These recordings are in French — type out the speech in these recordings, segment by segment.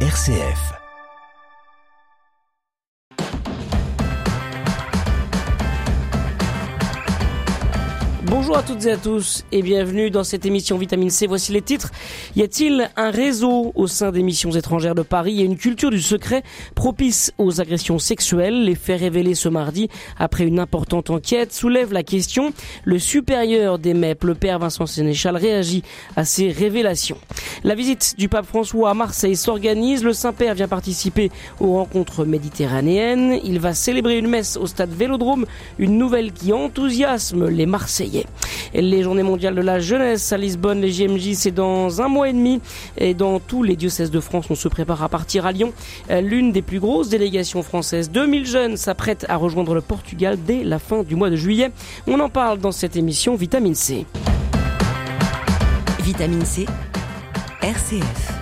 RCF. Bonjour à toutes et à tous et bienvenue dans cette émission Vitamine C. Voici les titres. Y a-t-il un réseau au sein des missions étrangères de Paris? Et une culture du secret propice aux agressions sexuelles? Les faits révélés ce mardi après une importante enquête soulèvent la question. Le supérieur des MEP, le père Vincent Sénéchal, réagit à ces révélations. La visite du pape François à Marseille s'organise. Le Saint-Père vient participer aux rencontres méditerranéennes. Il va célébrer une messe au stade Vélodrome, une nouvelle qui enthousiasme les Marseillais. Les journées mondiales de la jeunesse à Lisbonne, les JMJ, c'est dans un mois et demi. Et dans tous les diocèses de France, on se prépare à partir à Lyon. L'une des plus grosses délégations françaises, 2000 jeunes, s'apprêtent à rejoindre le Portugal dès la fin du mois de juillet. On en parle dans cette émission Vitamine C. Vitamine C, RCF.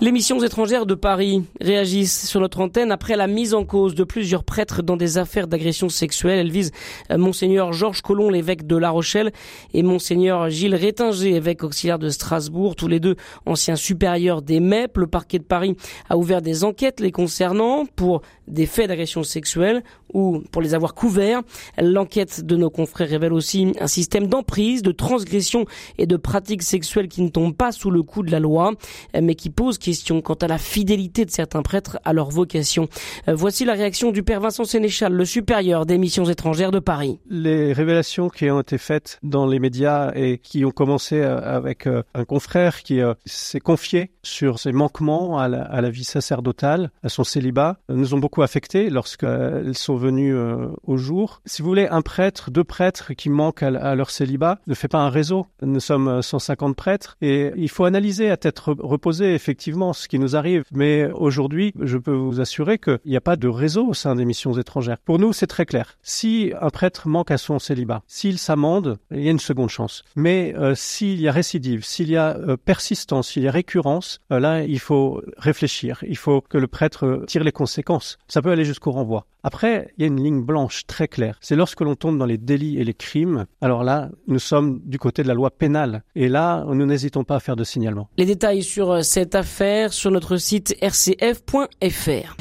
Les missions étrangères de Paris réagissent sur notre antenne après la mise en cause de plusieurs prêtres dans des affaires d'agression sexuelle. Elles visent euh, Monseigneur Georges Collomb, l'évêque de La Rochelle, et Monseigneur Gilles Rétinger, évêque auxiliaire de Strasbourg, tous les deux anciens supérieurs des MEP. Le parquet de Paris a ouvert des enquêtes les concernant pour des faits d'agression sexuelle ou pour les avoir couverts. L'enquête de nos confrères révèle aussi un système d'emprise, de transgression et de pratiques sexuelles qui ne tombent pas sous le coup de la loi, mais qui posent question quant à la fidélité de certains prêtres à leur vocation. Euh, voici la réaction du père Vincent Sénéchal, le supérieur des missions étrangères de Paris. Les révélations qui ont été faites dans les médias et qui ont commencé euh, avec euh, un confrère qui s'est confié sur ses manquements à la, à la, vie sacerdotale, à son célibat, nous ont beaucoup affectés lorsqu'elles sont venues au jour. Si vous voulez, un prêtre, deux prêtres qui manquent à leur célibat ne fait pas un réseau. Nous sommes 150 prêtres et il faut analyser à tête reposée effectivement ce qui nous arrive. Mais aujourd'hui, je peux vous assurer qu'il n'y a pas de réseau au sein des missions étrangères. Pour nous, c'est très clair. Si un prêtre manque à son célibat, s'il s'amende, il y a une seconde chance. Mais euh, s'il y a récidive, s'il y a euh, persistance, s'il y a récurrence, euh, là, il faut réfléchir. Il faut que le prêtre tire les conséquences. Ça peut aller jusqu'au renvoi. Après, il y a une ligne blanche très claire. C'est lorsque l'on tombe dans les délits et les crimes, alors là, nous sommes du côté de la loi pénale. Et là, nous n'hésitons pas à faire de signalement. Les détails sur cette affaire sur notre site rcf.fr.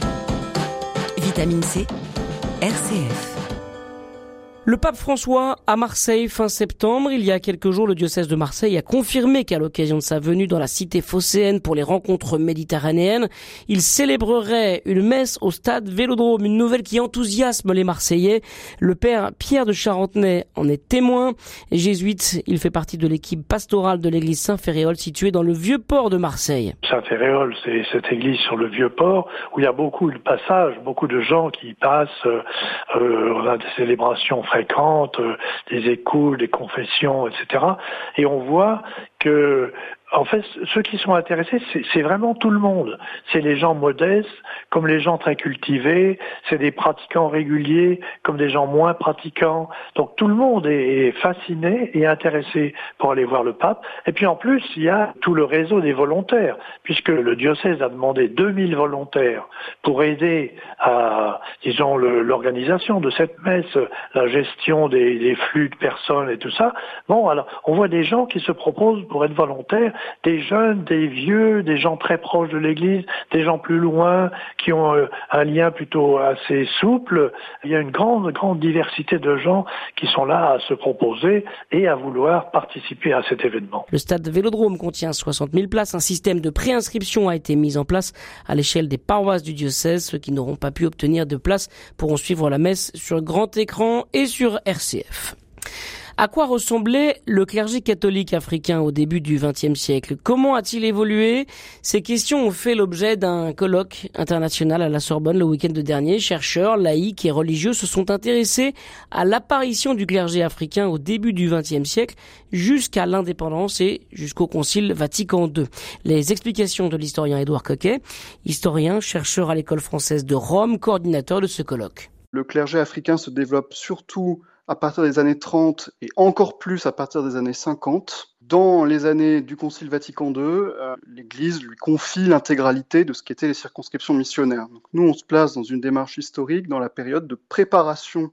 Vitamine C, RCF. Le pape François à Marseille fin septembre. Il y a quelques jours, le diocèse de Marseille a confirmé qu'à l'occasion de sa venue dans la cité phocéenne pour les rencontres méditerranéennes, il célébrerait une messe au stade Vélodrome, une nouvelle qui enthousiasme les Marseillais. Le père Pierre de Charentenay en est témoin. Jésuite, il fait partie de l'équipe pastorale de l'église Saint-Féréol située dans le vieux port de Marseille. Saint-Féréol, c'est cette église sur le vieux port où il y a beaucoup de passages, beaucoup de gens qui passent. Euh, on a des célébrations fréquentes, euh, des écoutes, des confessions, etc. Et on voit que en fait, ceux qui sont intéressés, c'est vraiment tout le monde. C'est les gens modestes, comme les gens très cultivés, c'est des pratiquants réguliers, comme des gens moins pratiquants. Donc tout le monde est fasciné et intéressé pour aller voir le pape. Et puis en plus, il y a tout le réseau des volontaires, puisque le diocèse a demandé 2000 volontaires pour aider à, disons, l'organisation de cette messe, la gestion des, flux de personnes et tout ça. Bon, alors, on voit des gens qui se proposent être volontaires des jeunes, des vieux, des gens très proches de l'Église, des gens plus loin, qui ont euh, un lien plutôt assez souple. Il y a une grande, grande diversité de gens qui sont là à se proposer et à vouloir participer à cet événement. Le stade Vélodrome contient 60 000 places. Un système de préinscription a été mis en place à l'échelle des paroisses du diocèse. Ceux qui n'auront pas pu obtenir de place pourront suivre la messe sur grand écran et sur RCF. À quoi ressemblait le clergé catholique africain au début du XXe siècle? Comment a-t-il évolué? Ces questions ont fait l'objet d'un colloque international à la Sorbonne le week-end dernier. Chercheurs, laïcs et religieux se sont intéressés à l'apparition du clergé africain au début du XXe siècle jusqu'à l'indépendance et jusqu'au Concile Vatican II. Les explications de l'historien Édouard Coquet, historien, chercheur à l'école française de Rome, coordinateur de ce colloque. Le clergé africain se développe surtout à partir des années 30 et encore plus à partir des années 50. Dans les années du Concile Vatican II, euh, l'Église lui confie l'intégralité de ce qu'étaient les circonscriptions missionnaires. Donc nous, on se place dans une démarche historique dans la période de préparation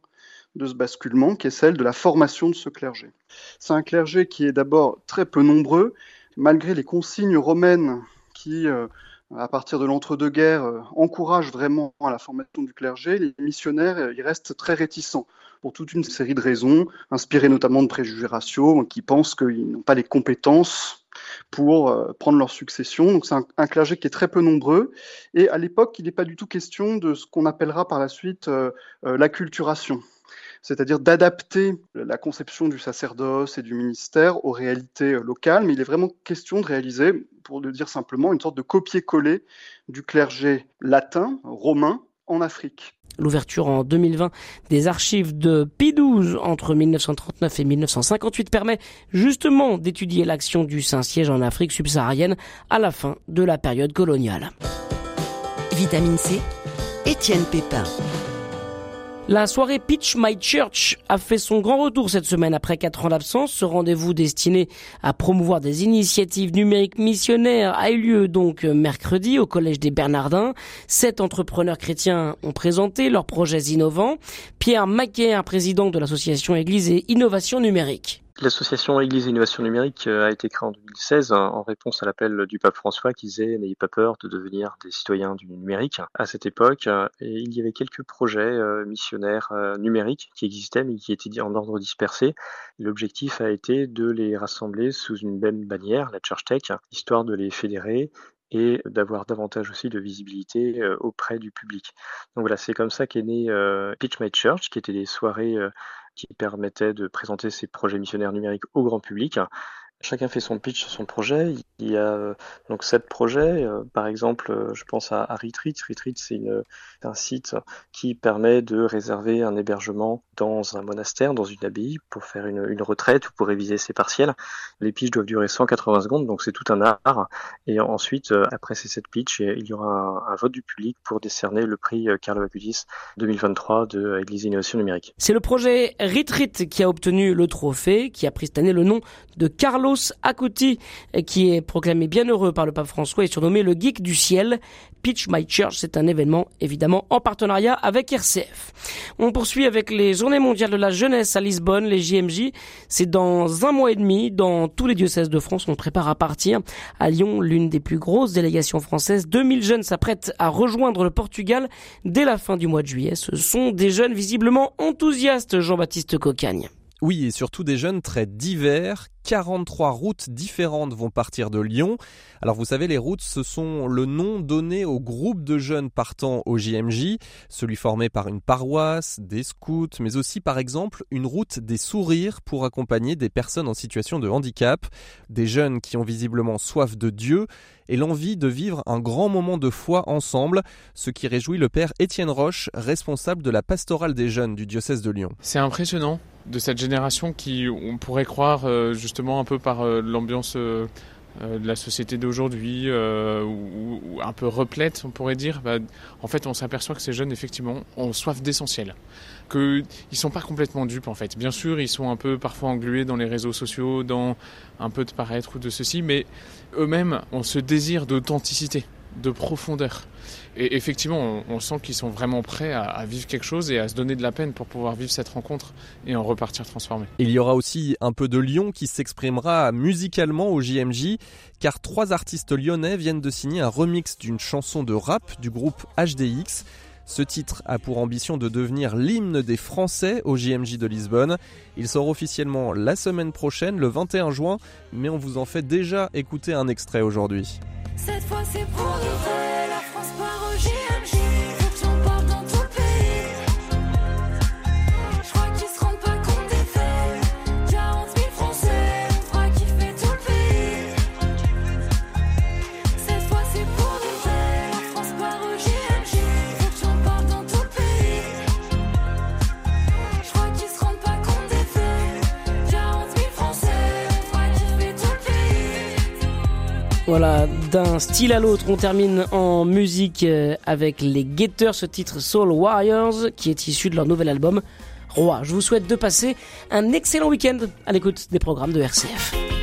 de ce basculement, qui est celle de la formation de ce clergé. C'est un clergé qui est d'abord très peu nombreux, malgré les consignes romaines qui euh, à partir de l'entre-deux-guerres, encouragent vraiment à la formation du clergé, les missionnaires ils restent très réticents pour toute une série de raisons, inspirées notamment de préjugés raciaux, qui pensent qu'ils n'ont pas les compétences pour euh, prendre leur succession. Donc c'est un, clergé qui est très peu nombreux. Et à l'époque, il n'est pas du tout question de ce qu'on appellera par la suite euh, euh, l'acculturation c'est-à-dire d'adapter la conception du sacerdoce et du ministère aux réalités locales, mais il est vraiment question de réaliser, pour le dire simplement, une sorte de copier-coller du clergé latin, romain, en Afrique. L'ouverture en 2020 des archives de Pie entre 1939 et 1958 permet justement d'étudier l'action du Saint-Siège en Afrique subsaharienne à la fin de la période coloniale. Vitamine C, Étienne Pépin. La soirée Pitch My Church a fait son grand retour cette semaine après quatre ans d'absence. Ce rendez-vous destiné à promouvoir des initiatives numériques missionnaires a eu lieu donc mercredi au Collège des Bernardins. Sept entrepreneurs chrétiens ont présenté leurs projets innovants. Pierre Maquet, président de l'association Église et Innovation Numérique. L'association Église et Innovation Numérique euh, a été créée en 2016 hein, en réponse à l'appel du pape François qui disait n'ayez pas peur de devenir des citoyens du numérique. À cette époque, euh, il y avait quelques projets euh, missionnaires numériques qui existaient mais qui étaient en ordre dispersé. L'objectif a été de les rassembler sous une même bannière, la Church Tech, histoire de les fédérer et d'avoir davantage aussi de visibilité auprès du public. Donc voilà, c'est comme ça qu'est né Pitch My Church, qui étaient des soirées qui permettait de présenter ses projets missionnaires numériques au grand public. Chacun fait son pitch sur son projet. Il y a euh, donc sept projets. Euh, par exemple, euh, je pense à, Retreat. Retreat, c'est un site qui permet de réserver un hébergement dans un monastère, dans une abbaye, pour faire une, une retraite ou pour réviser ses partiels. Les pitchs doivent durer 180 secondes, donc c'est tout un art. Et ensuite, après ces sept pitchs, il y aura un, vote du public pour décerner le prix Carlo Acutis 2023 de Église Innovation Numérique. C'est le projet Retreat qui a obtenu le trophée, qui a pris cette année le nom de Carlo Acuti, qui est proclamé bienheureux par le pape François et surnommé le geek du ciel. Pitch My Church, c'est un événement évidemment en partenariat avec RCF. On poursuit avec les Journées mondiales de la jeunesse à Lisbonne, les JMJ. C'est dans un mois et demi, dans tous les diocèses de France, on prépare à partir. À Lyon, l'une des plus grosses délégations françaises, 2000 jeunes s'apprêtent à rejoindre le Portugal dès la fin du mois de juillet. Ce sont des jeunes visiblement enthousiastes, Jean-Baptiste Cocagne. Oui, et surtout des jeunes très divers. 43 routes différentes vont partir de Lyon. Alors vous savez, les routes, ce sont le nom donné au groupe de jeunes partant au JMJ, celui formé par une paroisse, des scouts, mais aussi par exemple une route des sourires pour accompagner des personnes en situation de handicap, des jeunes qui ont visiblement soif de Dieu et l'envie de vivre un grand moment de foi ensemble, ce qui réjouit le père Étienne Roche, responsable de la pastorale des jeunes du diocèse de Lyon. C'est impressionnant de cette génération qui, on pourrait croire, euh, justement un peu par euh, l'ambiance euh, de la société d'aujourd'hui, ou, un peu replète, on pourrait dire, bah, en fait, on s'aperçoit que ces jeunes, effectivement, ont soif d'essentiel. Qu'ils ne sont pas complètement dupes, en fait. Bien sûr, ils sont un peu parfois englués dans les réseaux sociaux, dans un peu de paraître ou de ceci, mais eux-mêmes ont ce désir d'authenticité de profondeur. Et effectivement, on, sent qu'ils sont vraiment prêts à, vivre quelque chose et à se donner de la peine pour pouvoir vivre cette rencontre et en repartir transformé. Il y aura aussi un peu de Lyon qui s'exprimera musicalement au JMJ, car trois artistes lyonnais viennent de signer un remix d'une chanson de rap du groupe HDX. Ce titre a pour ambition de devenir l'hymne des Français au JMJ de Lisbonne. Il sort officiellement la semaine prochaine, le 21 juin, mais on vous en fait déjà écouter un extrait aujourd'hui. Cette fois c'est pour de vrai, la France part au JMJ. Voilà, d'un style à l'autre, on termine en musique euh, avec les Gators, ce titre Soul Warriors, qui est issu de leur nouvel album Roi. Je vous souhaite de passer un excellent week-end à l'écoute des programmes de RCF.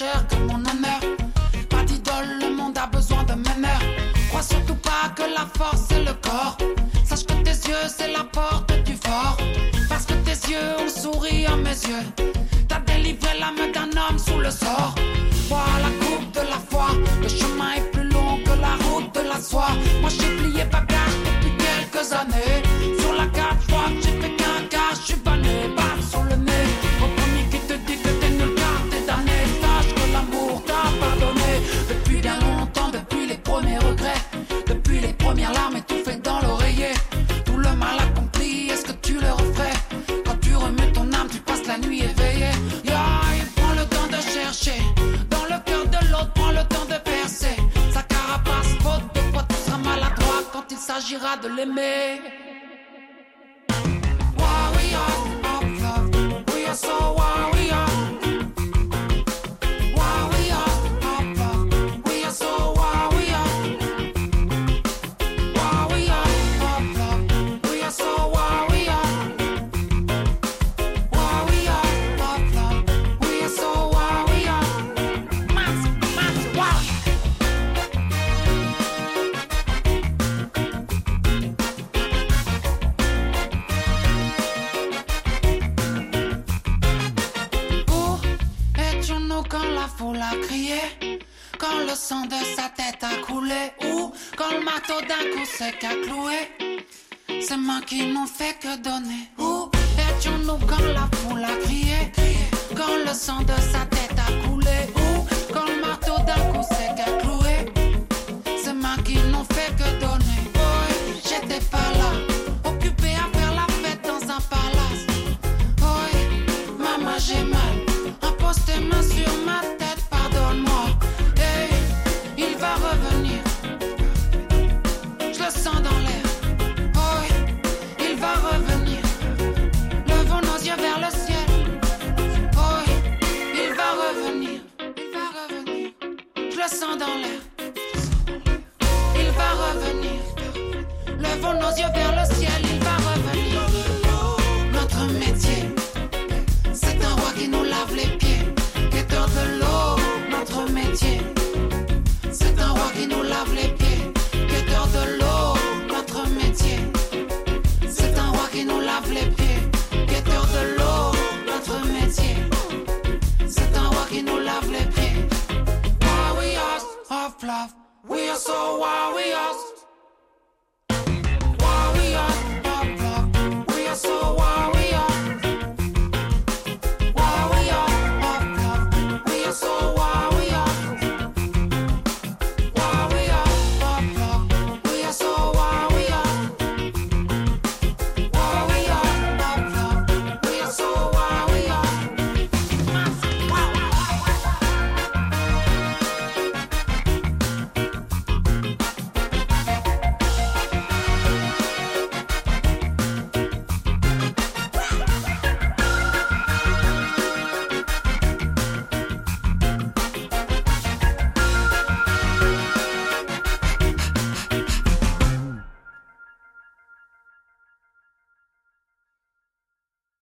Que mon honneur. Pas d'idole, le monde a besoin de meneur. Crois surtout pas que la force c'est le corps. Sache que tes yeux c'est la porte du fort. Parce que tes yeux ont souri à mes yeux. T'as délivré l'âme d'un homme sous le sort. Vois la coupe de la foi. Le chemin est plus long que la route de la soie. Moi j'ai plié bagage depuis quelques années. quand la foule a crié, quand le sang de sa tête a coulé, ou quand le marteau d'un coup s'est cloué. Ces mains qui n'ont fait que donner. Où étions-nous quand la foule a crié, quand le sang de sa tête a coulé, ou quand le marteau d'un coup s'est cloué. Ces mains qui n'ont fait que donner. Boy, j'étais pas là, occupé à faire la fête dans un palace. levons nos yeux vers le ciel, il va revenir. Notre métier, c'est un roi qui nous lave les pieds. Quêteur de l'eau, notre métier, c'est un roi qui nous lave les pieds. Quêteur de l'eau, notre métier, c'est un roi qui nous lave les pieds. Quêteur de l'eau, notre métier, c'est un roi qui nous lave les pieds. Warriors of love, we are so warriors.